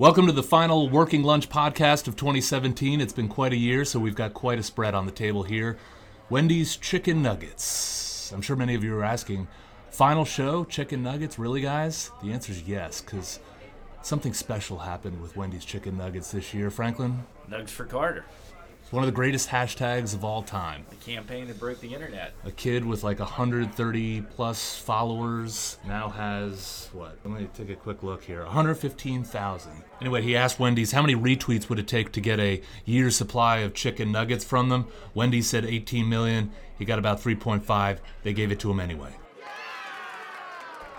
Welcome to the final Working Lunch podcast of 2017. It's been quite a year, so we've got quite a spread on the table here. Wendy's Chicken Nuggets. I'm sure many of you are asking, final show, Chicken Nuggets? Really, guys? The answer is yes, because something special happened with Wendy's Chicken Nuggets this year. Franklin? Nuggs for Carter. It's one of the greatest hashtags of all time. The campaign that broke the internet. A kid with like 130 plus followers now has what? Let me take a quick look here. 115,000. Anyway, he asked Wendy's how many retweets would it take to get a year's supply of chicken nuggets from them. Wendy's said 18 million. He got about 3.5. They gave it to him anyway.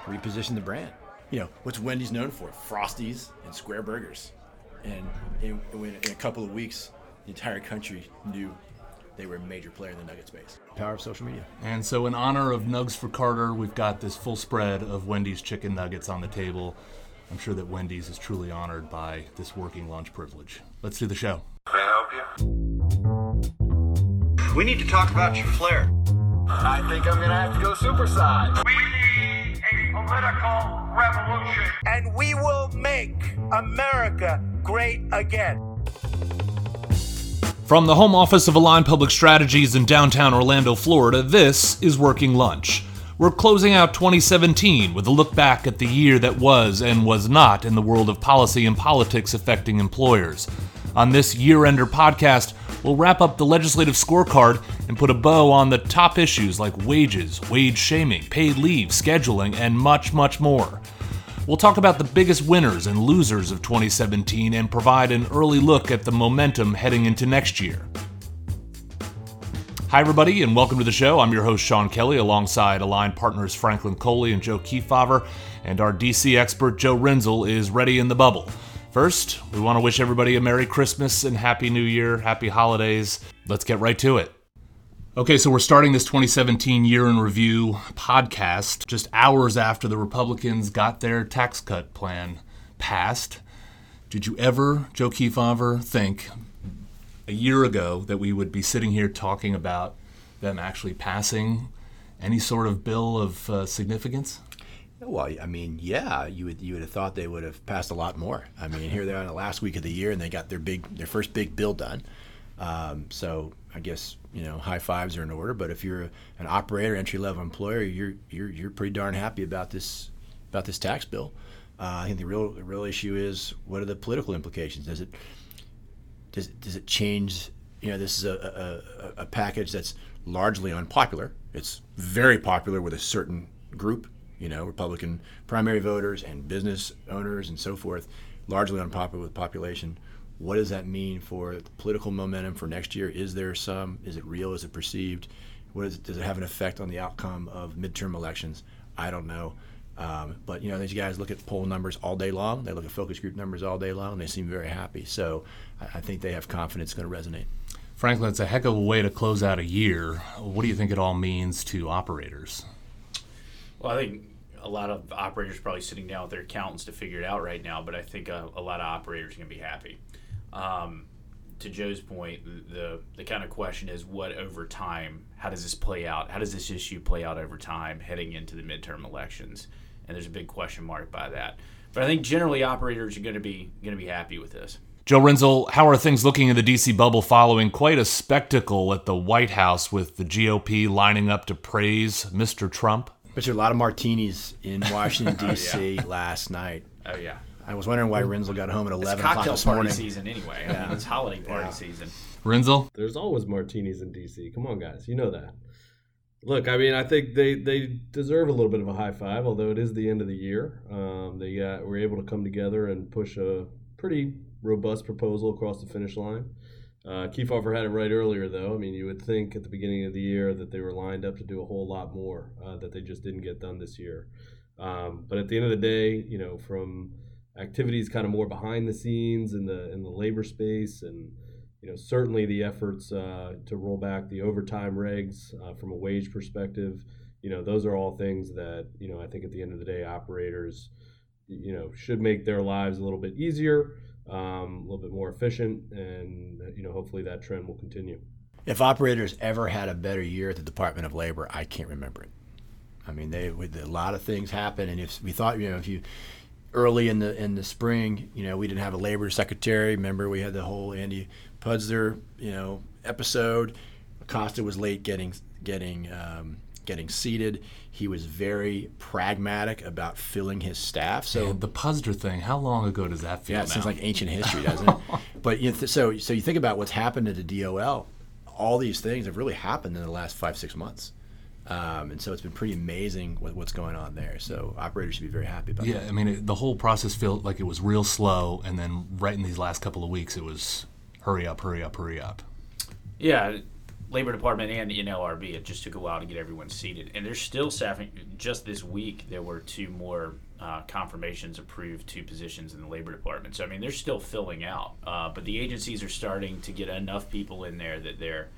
Reposition the brand. You know, what's Wendy's known for? Frosties and square burgers. And in, in a couple of weeks, the entire country knew they were a major player in the nugget space. Power of social media. And so, in honor of Nuggs for Carter, we've got this full spread of Wendy's chicken nuggets on the table. I'm sure that Wendy's is truly honored by this working lunch privilege. Let's do the show. May I help you? We need to talk about your flair. I think I'm gonna have to go supersize. We need a political revolution. And we will make America great again. From the home office of Align Public Strategies in downtown Orlando, Florida, this is Working Lunch. We're closing out 2017 with a look back at the year that was and was not in the world of policy and politics affecting employers. On this year ender podcast, we'll wrap up the legislative scorecard and put a bow on the top issues like wages, wage shaming, paid leave, scheduling, and much, much more. We'll talk about the biggest winners and losers of 2017 and provide an early look at the momentum heading into next year. Hi, everybody, and welcome to the show. I'm your host, Sean Kelly, alongside Align partners Franklin Coley and Joe Kefauver, and our DC expert, Joe Rinzel, is ready in the bubble. First, we want to wish everybody a Merry Christmas and Happy New Year, Happy Holidays. Let's get right to it. Okay, so we're starting this 2017 year in review podcast just hours after the Republicans got their tax cut plan passed. Did you ever, Joe Kefauver, think a year ago that we would be sitting here talking about them actually passing any sort of bill of uh, significance? Well, I mean, yeah, you would you would have thought they would have passed a lot more. I mean, here they are in the last week of the year, and they got their big their first big bill done. Um, so I guess you know high fives are in order. But if you're an operator, entry level employer, you're you're you're pretty darn happy about this about this tax bill. Uh, I think the real the real issue is what are the political implications? Does it does does it change? You know, this is a, a, a package that's largely unpopular. It's very popular with a certain group. You know, Republican primary voters and business owners and so forth. Largely unpopular with population what does that mean for the political momentum for next year? Is there some? Is it real? Is it perceived? What is, does it have an effect on the outcome of midterm elections? I don't know. Um, but you know, these guys look at poll numbers all day long. They look at focus group numbers all day long. And they seem very happy. So I, I think they have confidence it's going to resonate. Franklin, it's a heck of a way to close out a year. What do you think it all means to operators? Well, I think a lot of operators are probably sitting down with their accountants to figure it out right now, but I think a, a lot of operators are going to be happy. Um, to Joe's point, the the kind of question is what over time, how does this play out? How does this issue play out over time heading into the midterm elections? And there's a big question mark by that. But I think generally operators are going to be going to be happy with this. Joe Rinzel, how are things looking in the DC bubble following quite a spectacle at the White House with the GOP lining up to praise Mr. Trump? But there are a lot of martinis in Washington D.C. oh, yeah. last night. Oh yeah. I was wondering why Rinzel got home at 11 it's cocktail this party morning. season anyway. Yeah. I mean, it's holiday party yeah. season. Rinzel? There's always martinis in DC. Come on, guys. You know that. Look, I mean, I think they, they deserve a little bit of a high five, although it is the end of the year. Um, they got, were able to come together and push a pretty robust proposal across the finish line. Uh, Kefauver had it right earlier, though. I mean, you would think at the beginning of the year that they were lined up to do a whole lot more uh, that they just didn't get done this year. Um, but at the end of the day, you know, from activities kind of more behind the scenes in the in the labor space and you know certainly the efforts uh, to roll back the overtime regs uh, from a wage perspective you know those are all things that you know I think at the end of the day operators you know should make their lives a little bit easier um, a little bit more efficient and you know hopefully that trend will continue. If operators ever had a better year at the Department of Labor I can't remember it. I mean they with a lot of things happen and if we thought you know if you early in the in the spring, you know, we didn't have a labor secretary. Remember, we had the whole Andy Puzder, you know, episode. Acosta was late getting getting um, getting seated. He was very pragmatic about filling his staff. So And the Puzder thing, how long ago does that feel yeah, it now? seems like ancient history, doesn't it? but you know, th- so so you think about what's happened to the DOL. All these things have really happened in the last five six months, um, and so it's been pretty amazing what, what's going on there. So operators should be very happy about yeah, that. Yeah, I mean, it, the whole process felt like it was real slow, and then right in these last couple of weeks, it was hurry up, hurry up, hurry up. Yeah, Labor Department and NLRB. It just took a while to get everyone seated, and they're still staffing. Just this week, there were two more uh, confirmations approved two positions in the Labor Department. So I mean, they're still filling out, uh, but the agencies are starting to get enough people in there that they're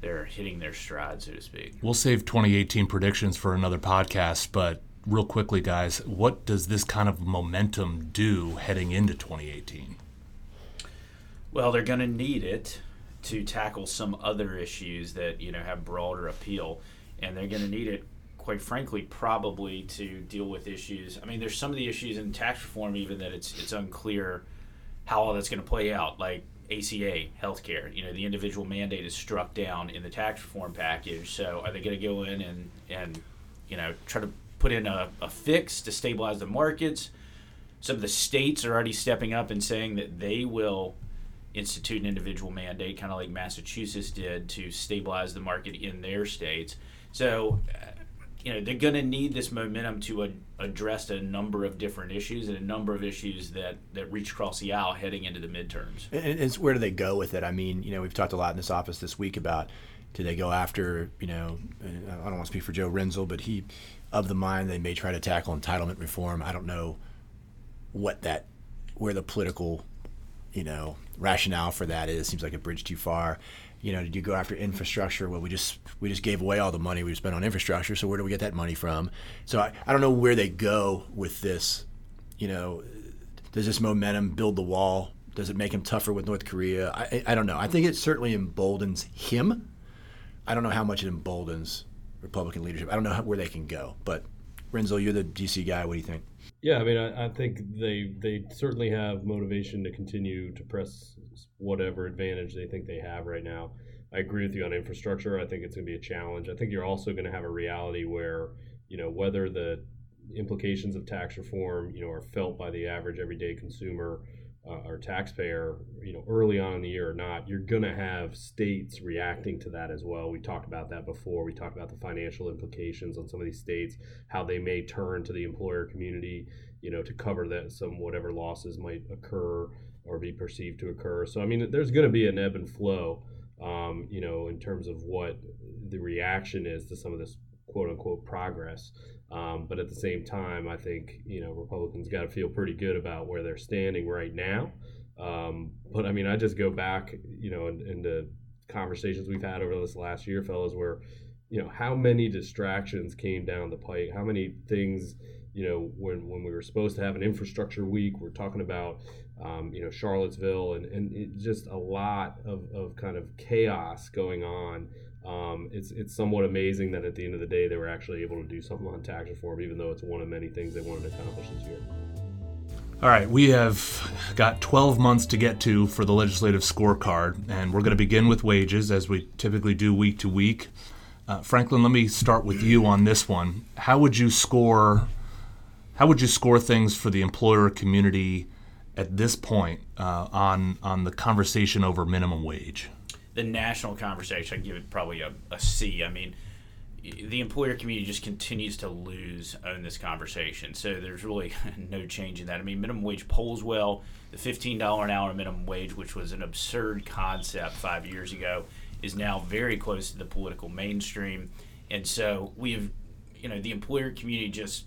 they're hitting their stride, so to speak. We'll save 2018 predictions for another podcast, but real quickly, guys, what does this kind of momentum do heading into 2018? Well, they're going to need it to tackle some other issues that you know have broader appeal, and they're going to need it, quite frankly, probably to deal with issues. I mean, there's some of the issues in tax reform even that it's it's unclear how all that's going to play out, like ACA healthcare. You know, the individual mandate is struck down in the tax reform package. So, are they going to go in and and you know try to put in a, a fix to stabilize the markets? Some of the states are already stepping up and saying that they will institute an individual mandate, kind of like Massachusetts did to stabilize the market in their states. So, you know, they're going to need this momentum to ad- address a number of different issues and a number of issues that, that reach across the aisle heading into the midterms. And it's where do they go with it? I mean, you know, we've talked a lot in this office this week about do they go after, you know, uh, I don't want to speak for Joe Rinzel, but he of the mind they may try to tackle entitlement reform. I don't know what that, where the political, you know, rationale for that is. Seems like a bridge too far. You know, did you go after infrastructure? Well, we just we just gave away all the money we spent on infrastructure. So where do we get that money from? So I, I don't know where they go with this. You know, does this momentum build the wall? Does it make him tougher with North Korea? I, I don't know. I think it certainly emboldens him. I don't know how much it emboldens Republican leadership. I don't know how, where they can go. But Rinzel, you're the DC guy. What do you think? Yeah, I mean, I, I think they they certainly have motivation to continue to press whatever advantage they think they have right now. I agree with you on infrastructure. I think it's going to be a challenge. I think you're also going to have a reality where you know whether the implications of tax reform you know are felt by the average everyday consumer uh, or taxpayer you know early on in the year or not you're going to have states reacting to that as well we talked about that before we talked about the financial implications on some of these states how they may turn to the employer community you know to cover that some whatever losses might occur or be perceived to occur so i mean there's going to be an ebb and flow um, you know in terms of what the reaction is to some of this quote unquote progress um, but at the same time, I think you know Republicans got to feel pretty good about where they're standing right now. Um, but I mean, I just go back, you know, into conversations we've had over this last year, fellas, where you know how many distractions came down the pike, how many things, you know, when when we were supposed to have an infrastructure week, we're talking about, um, you know, Charlottesville, and and it, just a lot of of kind of chaos going on um, it's it's somewhat amazing that at the end of the day they were actually able to do something on tax reform, even though it's one of many things they wanted to accomplish this year. All right, we have got 12 months to get to for the legislative scorecard, and we're going to begin with wages as we typically do week to week. Uh, Franklin, let me start with you on this one. How would you score? How would you score things for the employer community at this point uh, on on the conversation over minimum wage? the national conversation, I give it probably a, a C. I mean, the employer community just continues to lose on this conversation. So there's really no change in that. I mean, minimum wage polls well. The $15 an hour minimum wage, which was an absurd concept five years ago, is now very close to the political mainstream. And so we have, you know, the employer community just,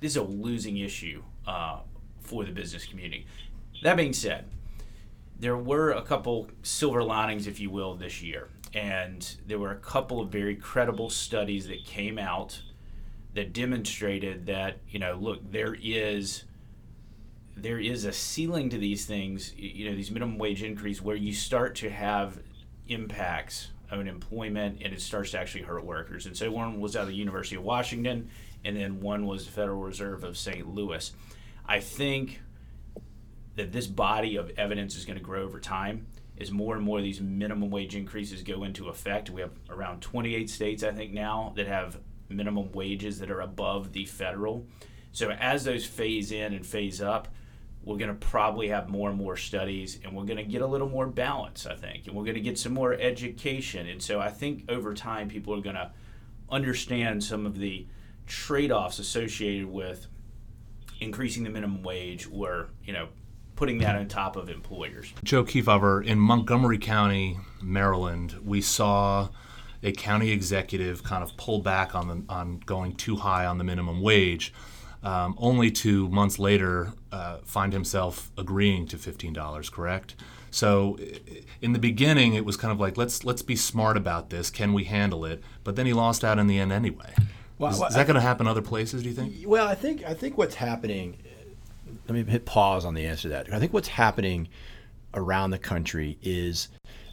this is a losing issue uh, for the business community. That being said, there were a couple silver linings, if you will, this year. And there were a couple of very credible studies that came out that demonstrated that, you know, look, there is there is a ceiling to these things, you know, these minimum wage increase where you start to have impacts on employment and it starts to actually hurt workers. And so one was out of the University of Washington and then one was the Federal Reserve of St. Louis. I think that this body of evidence is going to grow over time as more and more of these minimum wage increases go into effect. We have around 28 states, I think, now that have minimum wages that are above the federal. So as those phase in and phase up, we're going to probably have more and more studies and we're going to get a little more balance, I think, and we're going to get some more education. And so I think over time, people are going to understand some of the trade offs associated with increasing the minimum wage or, you know, putting that on top of employers. Joe Kefauver, in Montgomery County, Maryland, we saw a county executive kind of pull back on the, on going too high on the minimum wage, um, only to months later uh, find himself agreeing to fifteen dollars. Correct. So, in the beginning, it was kind of like let's let's be smart about this. Can we handle it? But then he lost out in the end anyway. Well, is, well, is that going to happen other places? Do you think? Well, I think I think what's happening. Let me hit pause on the answer to that. I think what's happening around the country is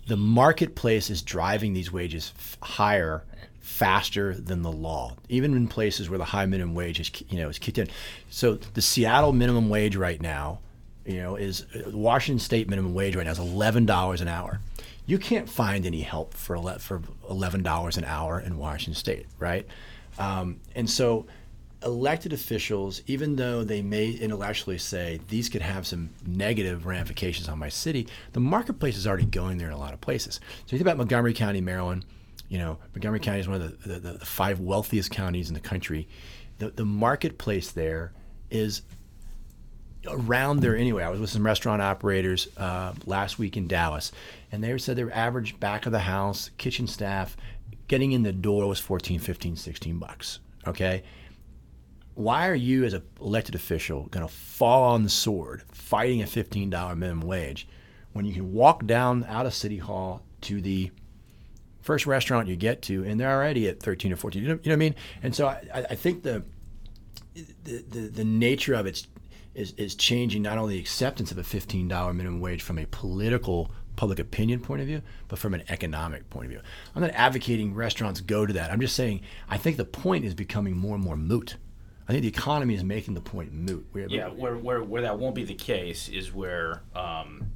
the marketplace is driving these wages f- higher faster than the law, even in places where the high minimum wage is you know is kicked in. So the Seattle minimum wage right now, you know, is uh, Washington State minimum wage right now is eleven dollars an hour. You can't find any help for for eleven dollars an hour in Washington State, right? Um, and so elected officials, even though they may intellectually say these could have some negative ramifications on my city, the marketplace is already going there in a lot of places. So you think about Montgomery County, Maryland. You know, Montgomery County is one of the, the, the five wealthiest counties in the country. The, the marketplace there is around there anyway. I was with some restaurant operators uh, last week in Dallas, and they said their average back of the house kitchen staff getting in the door was 14, 15, 16 bucks. Okay. Why are you, as an elected official, going to fall on the sword fighting a $15 minimum wage when you can walk down out of City Hall to the first restaurant you get to, and they're already at 13 or 14? You know, you know what I mean? And so I, I think the, the, the, the nature of it is, is changing not only the acceptance of a $15 minimum wage from a political public opinion point of view, but from an economic point of view. I'm not advocating restaurants go to that. I'm just saying I think the point is becoming more and more moot. I think the economy is making the point moot. We're, Yeah, where, where, where that won't be the case is where um,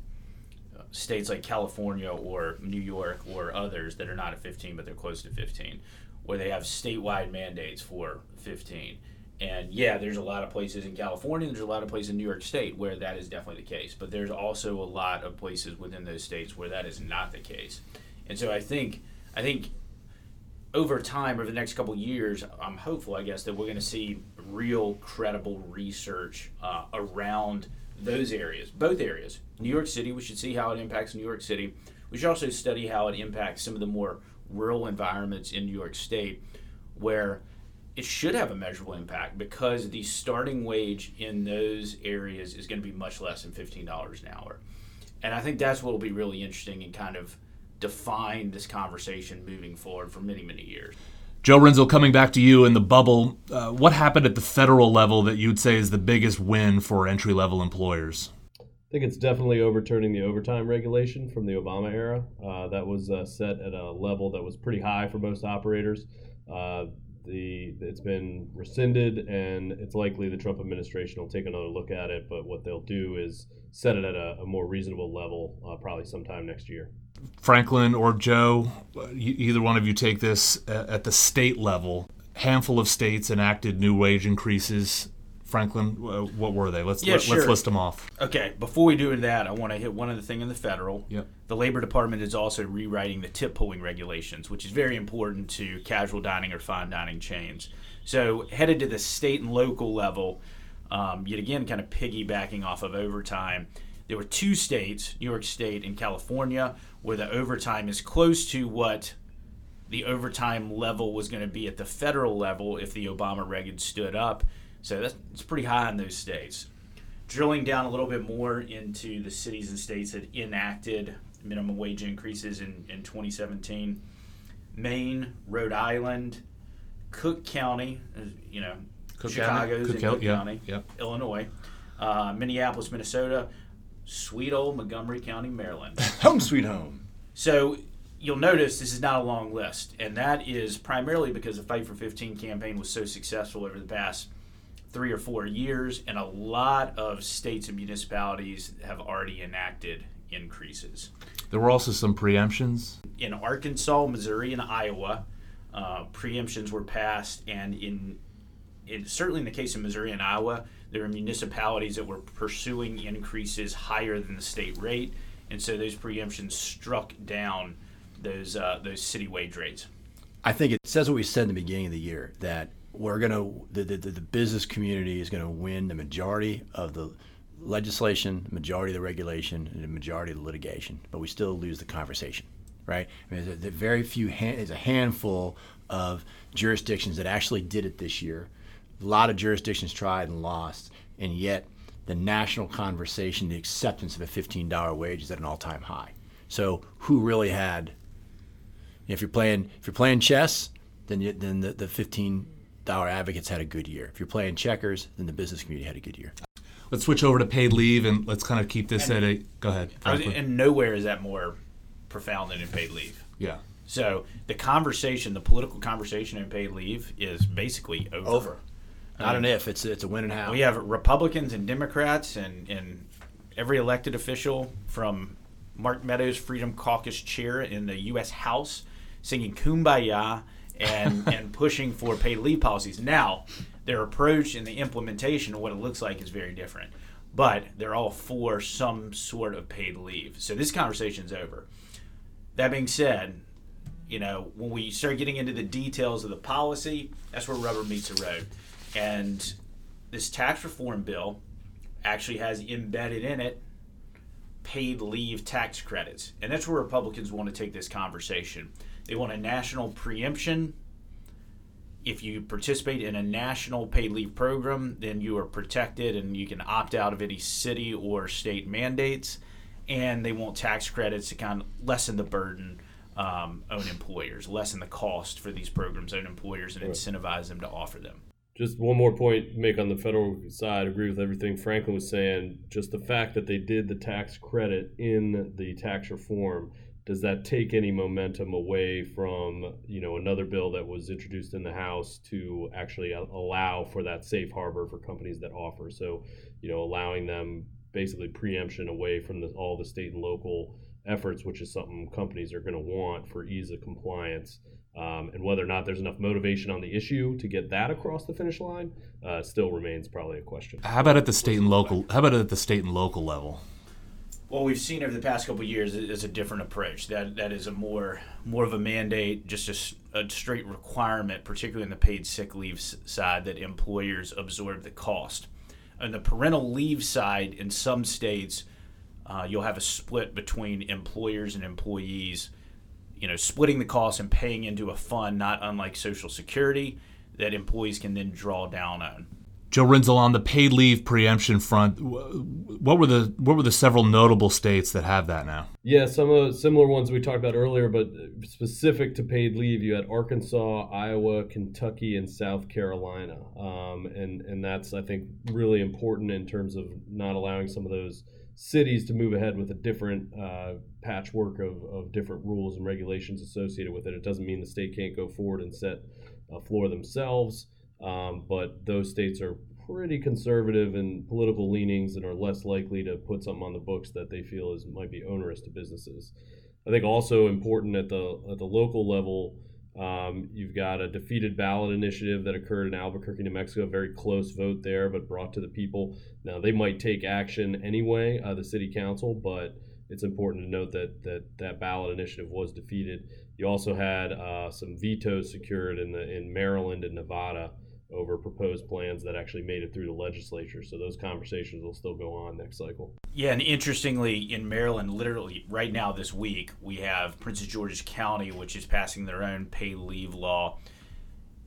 states like California or New York or others that are not at 15 but they're close to 15, where they have statewide mandates for 15. And yeah, there's a lot of places in California, there's a lot of places in New York State where that is definitely the case. But there's also a lot of places within those states where that is not the case. And so I think I think over time, over the next couple years, I'm hopeful, I guess, that we're going to see real credible research uh, around those areas, both areas. New York City, we should see how it impacts New York City. We should also study how it impacts some of the more rural environments in New York State where it should have a measurable impact because the starting wage in those areas is going to be much less than $15 an hour. And I think that's what will be really interesting and kind of define this conversation moving forward for many, many years. Joe Rinzel, coming back to you in the bubble, uh, what happened at the federal level that you would say is the biggest win for entry level employers? I think it's definitely overturning the overtime regulation from the Obama era. Uh, that was uh, set at a level that was pretty high for most operators. Uh, the it's been rescinded, and it's likely the Trump administration will take another look at it. But what they'll do is set it at a, a more reasonable level, uh, probably sometime next year. Franklin or Joe, either one of you take this at the state level. Handful of states enacted new wage increases. Franklin, what were they? Let's Yeah, let, sure. let's list them off. Okay, before we do that, I want to hit one other thing in the federal. Yep. The Labor Department is also rewriting the tip pooling regulations, which is very important to casual dining or fine dining chains. So, headed to the state and local level, um, yet again, kind of piggybacking off of overtime, there were two states, New York State and California, where the overtime is close to what the overtime level was going to be at the federal level if the Obama reg had stood up. So that's it's pretty high in those states. Drilling down a little bit more into the cities and states that enacted minimum wage increases in, in 2017 Maine, Rhode Island, Cook County, uh, you know, Cook Chicago's County, Cook in County, Cook yeah, County, yeah. Illinois, uh, Minneapolis, Minnesota, sweet old Montgomery County, Maryland. home sweet home. So you'll notice this is not a long list, and that is primarily because the Fight for 15 campaign was so successful over the past three or four years, and a lot of states and municipalities have already enacted increases. There were also some preemptions. In Arkansas, Missouri, and Iowa, uh, preemptions were passed, and in, in certainly in the case of Missouri and Iowa, there were municipalities that were pursuing increases higher than the state rate, and so those preemptions struck down those uh, those city wage rates. I think it says what we said in the beginning of the year that we're going to the, the, the business community is going to win the majority of the legislation, majority of the regulation, and the majority of the litigation, but we still lose the conversation, right? I mean, there's a, very few. hand, There's a handful of jurisdictions that actually did it this year. A lot of jurisdictions tried and lost, and yet the national conversation, the acceptance of a $15 wage is at an all-time high. So, who really had? If you're playing, if you're playing chess, then you, then the, the 15 dollar advocates had a good year. If you're playing checkers, then the business community had a good year. Let's switch over to paid leave and let's kind of keep this and, at a. Go ahead. And nowhere is that more profound than in paid leave. Yeah. So the conversation, the political conversation in paid leave, is basically over. Over. Not an um, if. It's it's a win and how. We have Republicans and Democrats and and every elected official from Mark Meadows, Freedom Caucus chair in the U.S. House, singing "Kumbaya" and and pushing for paid leave policies. Now, their approach and the implementation of what it looks like is very different, but they're all for some sort of paid leave. So this conversation's over. That being said, you know when we start getting into the details of the policy, that's where rubber meets the road, and this tax reform bill actually has embedded in it paid leave tax credits. And that's where Republicans want to take this conversation. They want a national preemption. If you participate in a national paid leave program, then you are protected and you can opt out of any city or state mandates. And they want tax credits to kind of lessen the burden um, on employers, lessen the cost for these programs on employers, and incentivize them to offer them. Just one more point make on the federal side. I Agree with everything Franklin was saying. Just the fact that they did the tax credit in the tax reform does that take any momentum away from you know another bill that was introduced in the House to actually allow for that safe harbor for companies that offer? So you know allowing them basically preemption away from the, all the state and local efforts, which is something companies are going to want for ease of compliance. Um, and whether or not there's enough motivation on the issue to get that across the finish line uh, still remains probably a question. How about at the state and local? How about at the state and local level? What we've seen over the past couple years is a different approach. That that is a more more of a mandate, just a, a straight requirement, particularly in the paid sick leave side, that employers absorb the cost. On the parental leave side, in some states, uh, you'll have a split between employers and employees you know, splitting the costs and paying into a fund, not unlike Social Security, that employees can then draw down on. Joe Rinzel, on the paid leave preemption front, what were the what were the several notable states that have that now? Yeah, some of the similar ones we talked about earlier, but specific to paid leave, you had Arkansas, Iowa, Kentucky, and South Carolina, um, and and that's I think really important in terms of not allowing some of those cities to move ahead with a different uh, patchwork of, of different rules and regulations associated with it. It doesn't mean the state can't go forward and set a floor themselves, um, but those states are pretty conservative in political leanings and are less likely to put something on the books that they feel is might be onerous to businesses. I think also important at the at the local level um, you've got a defeated ballot initiative that occurred in Albuquerque, New Mexico. A very close vote there, but brought to the people. Now they might take action anyway, uh, the city council, but it's important to note that that that ballot initiative was defeated. You also had uh, some vetoes secured in the in Maryland and Nevada over proposed plans that actually made it through the legislature. So those conversations will still go on next cycle. Yeah, and interestingly, in Maryland, literally right now this week, we have Prince George's County, which is passing their own pay leave law.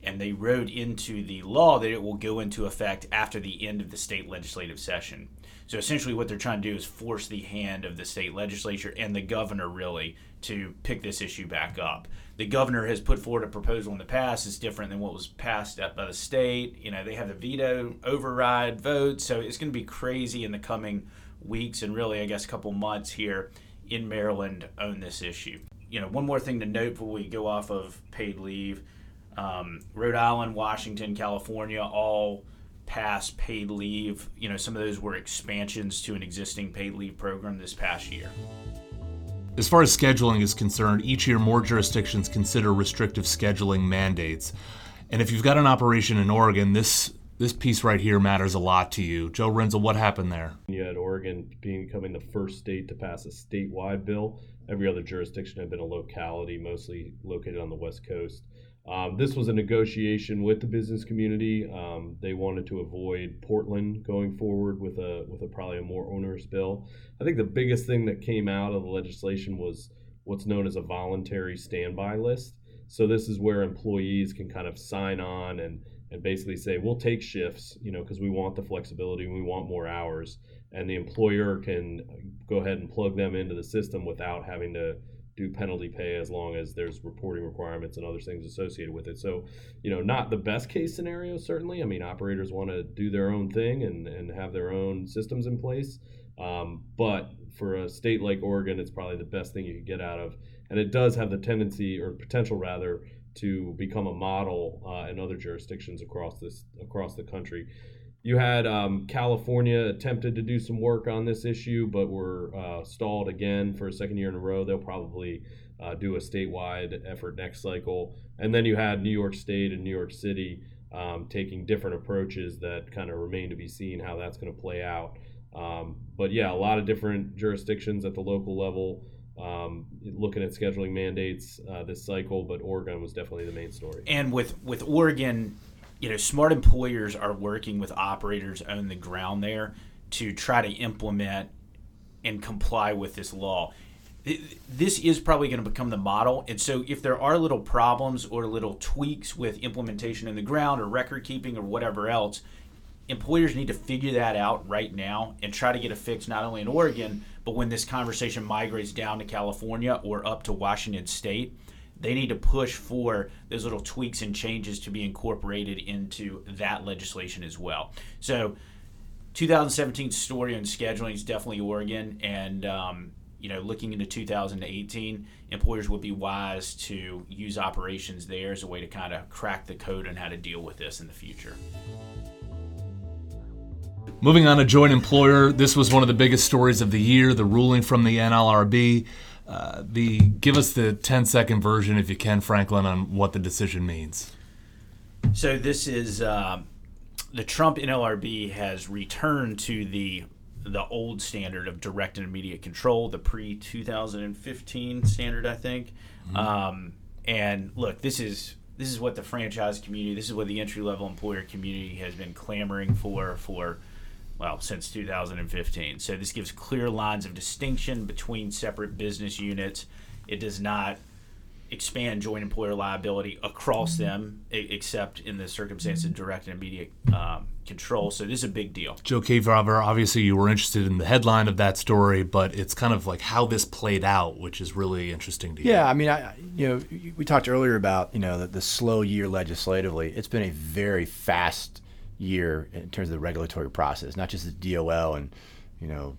And they wrote into the law that it will go into effect after the end of the state legislative session. So essentially, what they're trying to do is force the hand of the state legislature and the governor, really, to pick this issue back up the governor has put forward a proposal in the past is different than what was passed up by the state. You know, they have the veto override vote, so it's going to be crazy in the coming weeks and really, I guess, a couple months here in Maryland on this issue. You know, one more thing to note before we go off of paid leave: um, Rhode Island, Washington, California all past paid leave, you know, some of those were expansions to an existing paid leave program this past year. As far as scheduling is concerned, each year more jurisdictions consider restrictive scheduling mandates. And if you've got an operation in Oregon, this this piece right here matters a lot to you. Joe Rinzel, what happened there? You had Oregon becoming the first state to pass a statewide bill. Every other jurisdiction had been a locality, mostly located on the West Coast. Um, this was a negotiation with the business community. Um, they wanted to avoid Portland going forward with a with a probably a more onerous bill. I think the biggest thing that came out of the legislation was what's known as a voluntary standby list. So this is where employees can kind of sign on and and basically say we'll take shifts, you know, because we want the flexibility, we want more hours, and the employer can go ahead and plug them into the system without having to do penalty pay as long as there's reporting requirements and other things associated with it. So, you know, not the best case scenario, certainly. I mean, operators want to do their own thing and, and have their own systems in place. Um, but for a state like Oregon, it's probably the best thing you could get out of. And it does have the tendency or potential rather to become a model uh, in other jurisdictions across this across the country. You had um, California attempted to do some work on this issue, but were uh, stalled again for a second year in a row. They'll probably uh, do a statewide effort next cycle. And then you had New York State and New York City um, taking different approaches that kind of remain to be seen how that's going to play out. Um, but yeah, a lot of different jurisdictions at the local level um, looking at scheduling mandates uh, this cycle, but Oregon was definitely the main story. And with with Oregon, you know, smart employers are working with operators on the ground there to try to implement and comply with this law. This is probably going to become the model. And so, if there are little problems or little tweaks with implementation in the ground or record keeping or whatever else, employers need to figure that out right now and try to get a fix not only in Oregon, but when this conversation migrates down to California or up to Washington State they need to push for those little tweaks and changes to be incorporated into that legislation as well. So, 2017 story on scheduling is definitely Oregon, and um, you know, looking into 2018, employers would be wise to use operations there as a way to kind of crack the code on how to deal with this in the future. Moving on to joint employer, this was one of the biggest stories of the year. The ruling from the NLRB uh, the give us the 10 second version if you can franklin on what the decision means so this is uh, the trump nlrb has returned to the the old standard of direct and immediate control the pre 2015 standard i think mm-hmm. um, and look this is this is what the franchise community this is what the entry level employer community has been clamoring for for well, since 2015. So this gives clear lines of distinction between separate business units. It does not expand joint employer liability across mm-hmm. them, except in the circumstance of direct and immediate um, control. So this is a big deal. Joe Kefauver, obviously you were interested in the headline of that story, but it's kind of like how this played out, which is really interesting to you. Yeah, I mean, I, you know, we talked earlier about you know the, the slow year legislatively. It's been a very fast year in terms of the regulatory process, not just the DOL and you know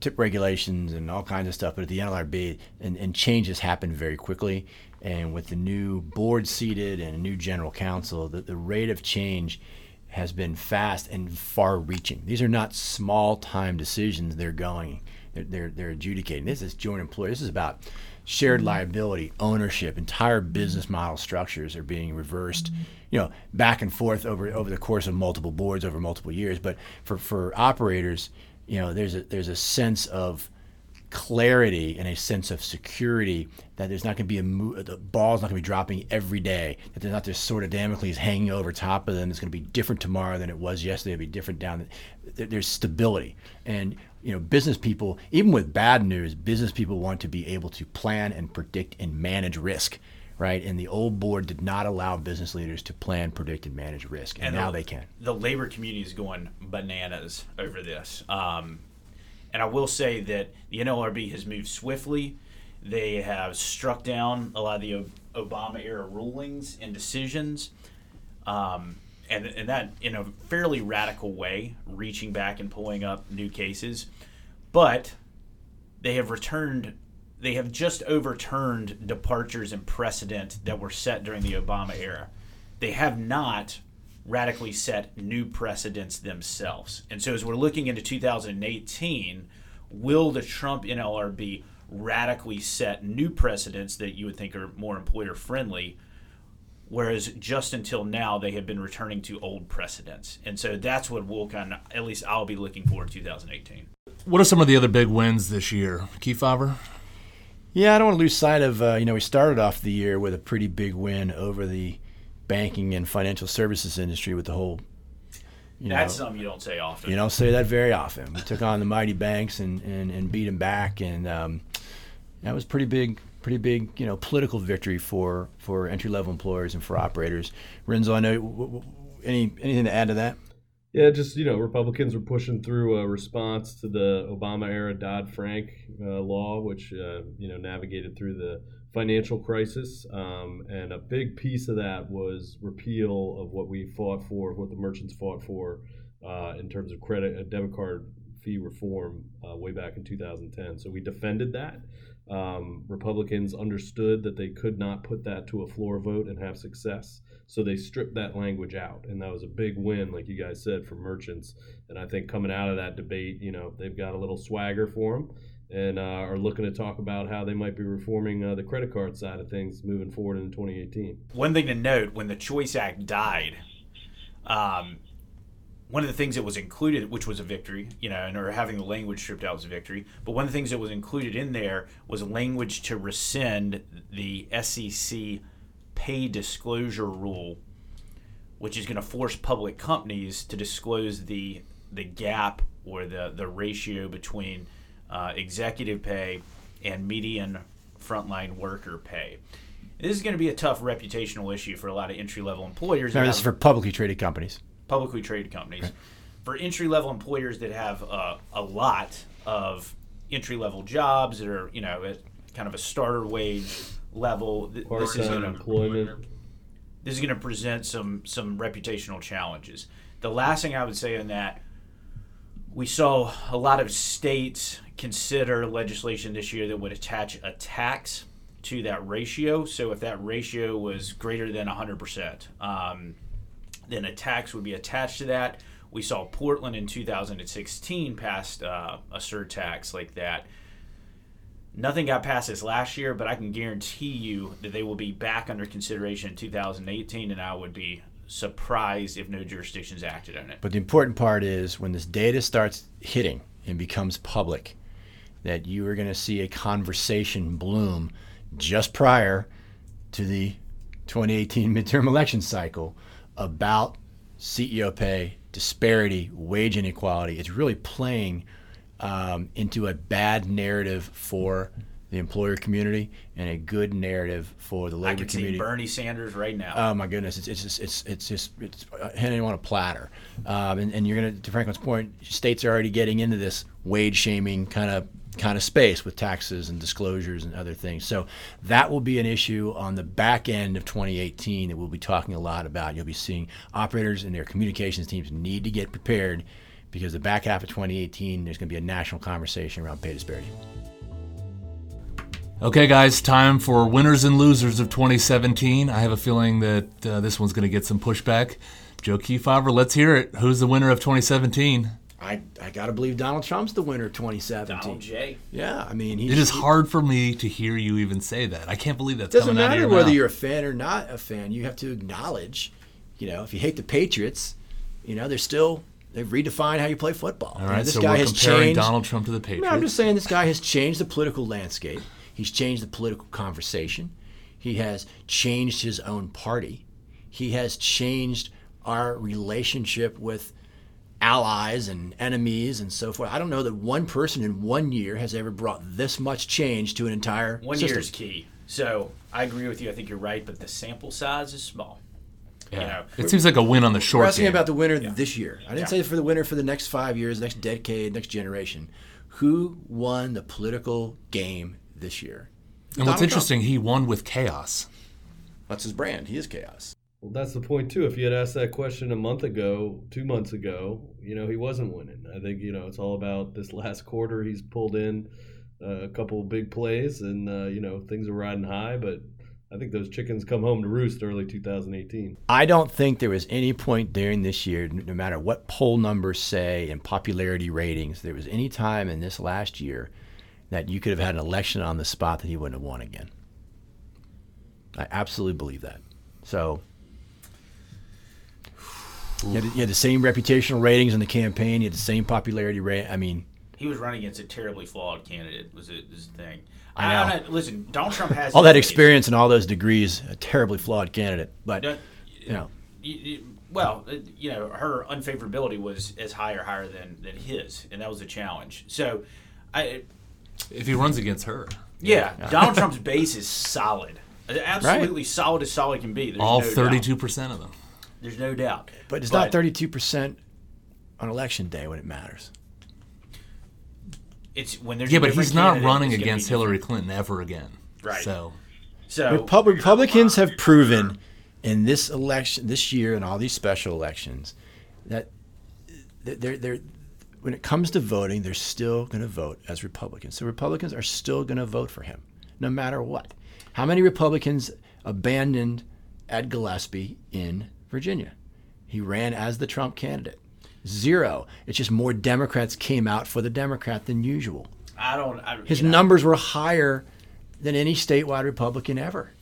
tip regulations and all kinds of stuff, but at the NLRB and, and changes happen very quickly. And with the new board seated and a new general counsel, the, the rate of change has been fast and far reaching. These are not small time decisions they're going, they're, they're, they're adjudicating. This is joint employer. This is about shared mm-hmm. liability, ownership, entire business model structures are being reversed, mm-hmm. you know, back and forth over over the course of multiple boards over multiple years. But for, for operators, you know, there's a there's a sense of clarity and a sense of security that there's not going to be a mo- the ball's not going to be dropping every day that there's not this sort of Damocles hanging over top of them it's going to be different tomorrow than it was yesterday it'll be different down there's stability. And you know, business people, even with bad news, business people want to be able to plan and predict and manage risk, right? And the old board did not allow business leaders to plan, predict, and manage risk, and, and now the, they can. The labor community is going bananas over this. Um, and I will say that the NLRB has moved swiftly. They have struck down a lot of the Obama era rulings and decisions. Um, and, and that in a fairly radical way, reaching back and pulling up new cases. But they have returned, they have just overturned departures and precedent that were set during the Obama era. They have not radically set new precedents themselves. And so as we're looking into 2018, will the Trump NLRB radically set new precedents that you would think are more employer friendly? Whereas just until now, they have been returning to old precedents. And so that's what we'll kind of, at least I'll be looking for in 2018. What are some of the other big wins this year? Kefauver? Yeah, I don't want to lose sight of, uh, you know, we started off the year with a pretty big win over the banking and financial services industry with the whole. You That's know, something you don't say often. You don't say that very often. We took on the mighty banks and, and, and beat them back, and um, that was pretty big, pretty big, you know, political victory for, for entry level employers and for operators. Renzo, I know w- w- any anything to add to that? Yeah, just you know, Republicans were pushing through a response to the Obama era Dodd Frank uh, law, which uh, you know navigated through the financial crisis, um, and a big piece of that was repeal of what we fought for, what the merchants fought for, uh, in terms of credit uh, debit card fee reform uh, way back in 2010. So we defended that. Um, Republicans understood that they could not put that to a floor vote and have success. So they stripped that language out, and that was a big win, like you guys said, for merchants. And I think coming out of that debate, you know, they've got a little swagger for them, and uh, are looking to talk about how they might be reforming uh, the credit card side of things moving forward in 2018. One thing to note when the Choice Act died, um, one of the things that was included, which was a victory, you know, and or having the language stripped out was a victory. But one of the things that was included in there was language to rescind the SEC pay disclosure rule, which is going to force public companies to disclose the the gap or the the ratio between uh, executive pay and median frontline worker pay. This is going to be a tough reputational issue for a lot of entry level employers. Remember, this is for publicly traded companies. Publicly traded companies. For entry level employers that have uh, a lot of entry level jobs that are, you know, at kind of a starter wage level, th- this is going to employment. this is going to present some some reputational challenges. The last thing I would say on that, we saw a lot of states consider legislation this year that would attach a tax to that ratio. So if that ratio was greater than 100%, um, then a tax would be attached to that. We saw Portland in 2016 passed uh, a surtax like that. Nothing got passed this last year, but I can guarantee you that they will be back under consideration in 2018, and I would be surprised if no jurisdictions acted on it. But the important part is when this data starts hitting and becomes public, that you are going to see a conversation bloom just prior to the 2018 midterm election cycle about CEO pay, disparity, wage inequality. It's really playing um, into a bad narrative for the employer community and a good narrative for the labor I can see community. Bernie Sanders right now. Oh my goodness, it's it's just it's it's just it's handing on a platter, um, and and you're gonna to Franklin's point, states are already getting into this wage shaming kind of kind of space with taxes and disclosures and other things. So that will be an issue on the back end of 2018 that we'll be talking a lot about. You'll be seeing operators and their communications teams need to get prepared because the back half of 2018 there's going to be a national conversation around pay disparity. Okay, guys, time for winners and losers of 2017. I have a feeling that uh, this one's going to get some pushback. Joe Kefauver, let's hear it. Who's the winner of 2017? I, I got to believe Donald Trump's the winner of 2017. Donald J. Yeah, I mean he's, It is hard for me to hear you even say that. I can't believe that's doesn't coming out of matter whether mouth. you're a fan or not a fan. You have to acknowledge, you know, if you hate the Patriots, you know, they're still they've redefined how you play football. All You know, right, this so guy we're has comparing changed. Donald Trump to the Patriots. No, I'm just saying this guy has changed the political landscape. He's changed the political conversation. He has changed his own party. He has changed our relationship with allies and enemies and so forth. I don't know that one person in one year has ever brought this much change to an entire One system. year is key. So I agree with you. I think you're right, but the sample size is small. Yeah. You know, it seems like a win on the We're short asking game. about the winner this year. I didn't Yeah. say for the winner for the next five years, next decade, next generation. Who won the political game this year? and what's Donald Trump. interesting, he won with chaos. That's his brand. He is chaos. Well, that's the point too. If you had asked that question a month ago, two months ago, you know he wasn't winning. I think you know it's all about this last quarter. He's pulled in uh, a couple of big plays, and uh, you know things are riding high. But I think those chickens come home to roost early 2018. I don't think there was any point during this year, no matter what poll numbers say and popularity ratings, there was any time in this last year that you could have had an election on the spot that he wouldn't have won again. I absolutely believe that. So you had, you had the same reputational ratings in the campaign. You had the same popularity rate. I mean, He was running against a terribly flawed candidate. Was it this thing? I know. I'm not- listen, Donald Trump has all that his- experience and all those degrees, a terribly flawed candidate. But Don't- you know, you- you- well, uh, you know, her unfavorability was as high or higher than than his, and that was a challenge. So, I If he runs against her, yeah, Donald Trump's base is solid, absolutely solid as solid can be. There's all no thirty-two percent of them. There's no doubt. but it's not thirty-two percent on election day when it matters. It's when there's Yeah, but he's not running it's gonna be against. Hillary Clinton ever again. Right. So So Repub- Republicans have proven in this election, this year, and all these special elections, that they're, they're when it comes to voting, they're still going to vote as Republicans. So Republicans are still going to vote for him, no matter what. How many Republicans abandoned Ed Gillespie in Virginia? He ran as the Trump candidate. Zero. It's just more Democrats came out for the Democrat than usual. I don't. I, His know, numbers were higher than any statewide Republican ever.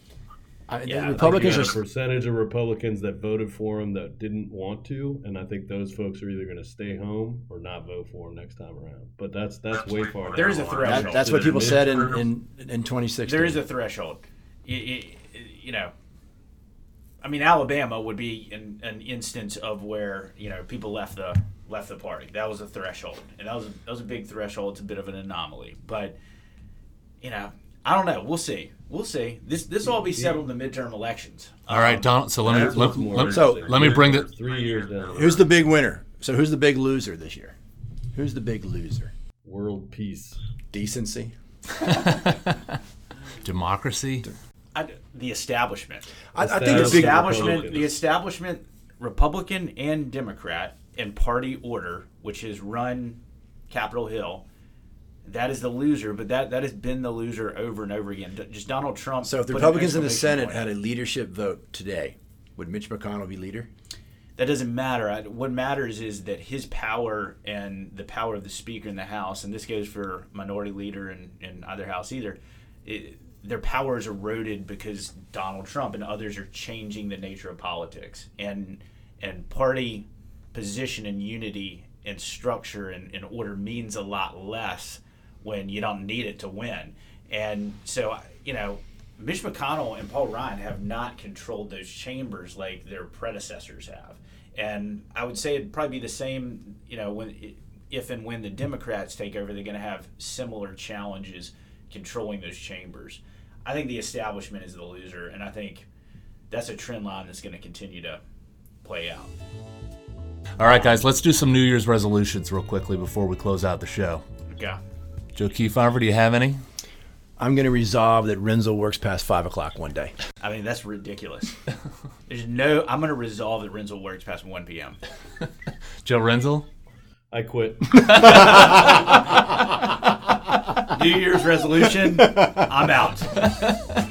I, Yeah, the like Republicans are a percentage of Republicans that voted for him that didn't want to, and I think those folks are either going to stay home or not vote for him next time around. But that's that's way far. There is a down the threshold. That, that's what people said in, in, in 2016. there is a threshold. You, you, you know, I mean, Alabama would be an, an instance of where you know people left the left the party. That was a threshold, and that was a, that was a big threshold. It's a bit of an anomaly, but you know, I don't know. We'll see. We'll see. This this will all be settled in the midterm elections. all right, Donald. So let me let, what's let- So- let me bring the- three years down. Who's the big winner? So who's the big loser this year? Who's the big loser? world peace. Decency. democracy. I, the establishment. I, I think Establishment. the establishment, the establishment, Republican and Democrat in party order, which has run Capitol Hill, that is the loser. But that that has been the loser over and over again. Just Donald Trump. So if the Republicans in the Senate point. had a leadership vote today, would Mitch McConnell be leader? that doesn't matter. I- What matters is that his power and the power of the Speaker in the House, and this goes for Minority Leader in, in either House either, it, their power is eroded because Donald Trump and others are changing the nature of politics. And and party position and unity and structure and, and order means a lot less when you don't need it to win. And so, you know, Mitch McConnell and Paul Ryan have not controlled those chambers like their predecessors have. And I would say it'd probably be the same, you know, when if and when the Democrats take over, they're going to have similar challenges controlling those chambers. I think the establishment is the loser, and I think that's a trend line that's going to continue to play out. All right, guys. Let's do some New Year's resolutions real quickly before we close out the show. Okay. Joe Kefauver, do you have any? I'm going to resolve that Rinzel works past five o'clock one day. I mean, that's ridiculous. There's no. I'm going to resolve that Rinzel works past 1 p.m. Joe Rinzel. I quit. New Year's resolution. I'm out.